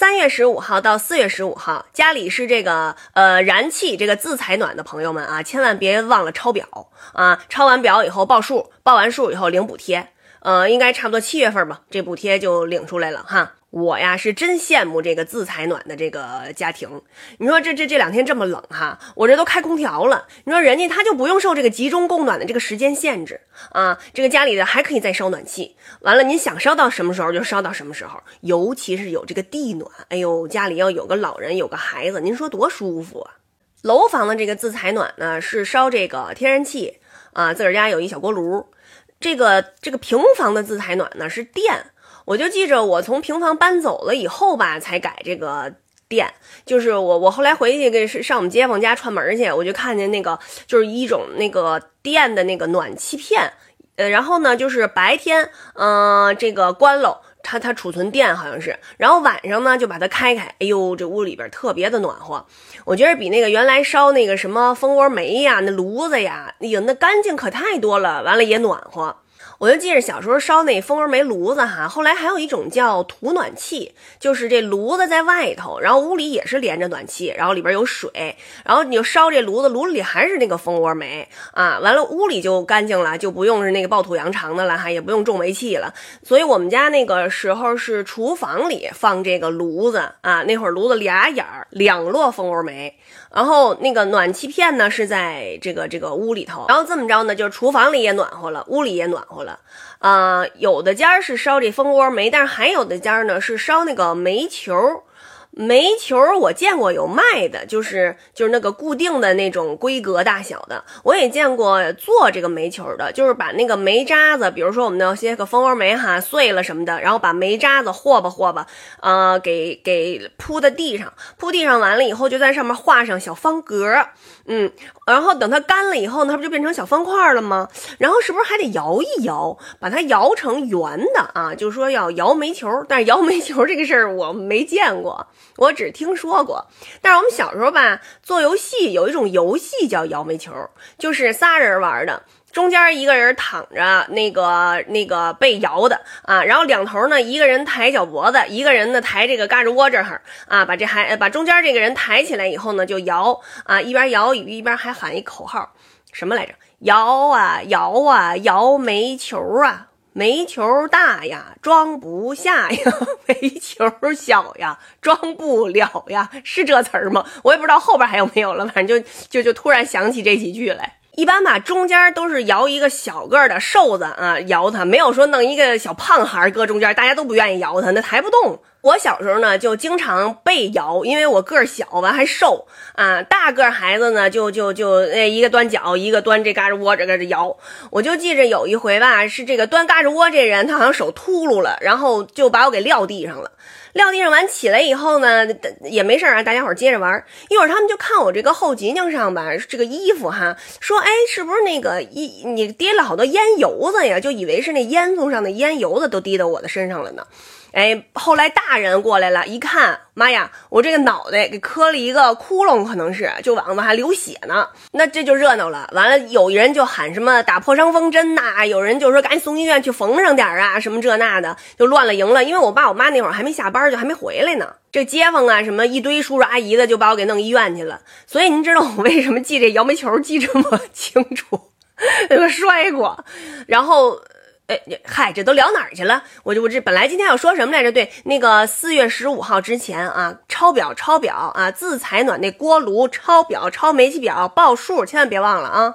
三月十五号到四月十五号，家里是这个呃燃气这个自采暖的朋友们啊，千万别忘了抄表啊！抄完表以后报数，报完数以后领补贴，呃，应该差不多七月份吧，这补贴就领出来了哈。我呀是真羡慕这个自采暖的这个家庭。你说这这这两天这么冷哈，我这都开空调了。你说人家他就不用受这个集中供暖的这个时间限制啊，这个家里的还可以再烧暖气。完了，您想烧到什么时候就烧到什么时候。尤其是有这个地暖，哎呦，家里要有个老人有个孩子，您说多舒服啊！楼房的这个自采暖呢是烧这个天然气啊，自个儿家有一小锅炉。这个这个平房的自采暖呢是电。我就记着，我从平房搬走了以后吧，才改这个电。就是我，我后来回去给上我们街坊家串门去，我就看见那个就是一种那个电的那个暖气片，呃，然后呢，就是白天，嗯，这个关了，它它储存电好像是，然后晚上呢就把它开开，哎呦，这屋里边特别的暖和。我觉得比那个原来烧那个什么蜂窝煤呀、那炉子呀，哎呦，那干净可太多了，完了也暖和。我就记着小时候烧那蜂窝煤炉子哈，后来还有一种叫土暖气，就是这炉子在外头，然后屋里也是连着暖气，然后里边有水，然后你就烧这炉子，炉子里还是那个蜂窝煤啊，完了屋里就干净了，就不用是那个暴土扬长的了哈，也不用重煤气了。所以我们家那个时候是厨房里放这个炉子啊，那会儿炉子俩眼儿两摞蜂窝煤，然后那个暖气片呢是在这个这个屋里头，然后这么着呢，就是厨房里也暖和了，屋里也暖和了。啊，有的家是烧这蜂窝煤，但是还有的家呢是烧那个煤球。煤球我见过有卖的，就是就是那个固定的那种规格大小的。我也见过做这个煤球的，就是把那个煤渣子，比如说我们那些个蜂窝煤哈碎了什么的，然后把煤渣子和吧和吧，呃，给给铺在地上，铺地上完了以后，就在上面画上小方格，嗯，然后等它干了以后，它不就变成小方块了吗？然后是不是还得摇一摇，把它摇成圆的啊？就是说要摇煤球，但是摇煤球这个事儿我没见过。我只听说过，但是我们小时候吧，做游戏有一种游戏叫摇煤球，就是仨人玩的，中间一个人躺着，那个那个被摇的啊，然后两头呢，一个人抬脚脖子，一个人呢抬这个嘎吱窝这儿啊，把这还把中间这个人抬起来以后呢，就摇啊，一边摇一边还喊一口号，什么来着？摇啊摇啊摇煤球啊！煤球大呀，装不下呀；煤球小呀，装不了呀。是这词儿吗？我也不知道后边还有没有了。反正就就就突然想起这几句来。一般吧，中间都是摇一个小个的瘦子啊，摇他，没有说弄一个小胖孩搁中间，大家都不愿意摇他，那抬不动。我小时候呢，就经常被摇，因为我个儿小吧，还瘦啊。大个孩子呢，就就就呃，一个端脚，一个端这嘎吱窝，这个这摇。我就记着有一回吧，是这个端嘎吱窝这人，他好像手秃噜了，然后就把我给撂地上了。撂地上完起来以后呢，也没事啊，大家伙接着玩。一会儿他们就看我这个后脊梁上吧，这个衣服哈，说哎，是不是那个一你滴了好多烟油子呀？就以为是那烟囱上的烟油子都滴到我的身上了呢。哎，后来大大人过来了，一看，妈呀，我这个脑袋给磕了一个窟窿，可能是就往外还流血呢。那这就热闹了。完了，有人就喊什么打破伤风针呐，有人就说赶紧送医院去缝上点啊，什么这那的，就乱了营了。因为我爸我妈那会儿还没下班，就还没回来呢。这街坊啊，什么一堆叔叔阿姨的，就把我给弄医院去了。所以您知道我为什么记这摇煤球记这么清楚？那个摔过，然后。哎，嗨，这都聊哪儿去了？我就我这本来今天要说什么来着？对，那个四月十五号之前啊，抄表抄表啊，自采暖那锅炉抄表抄煤气表报数，千万别忘了啊。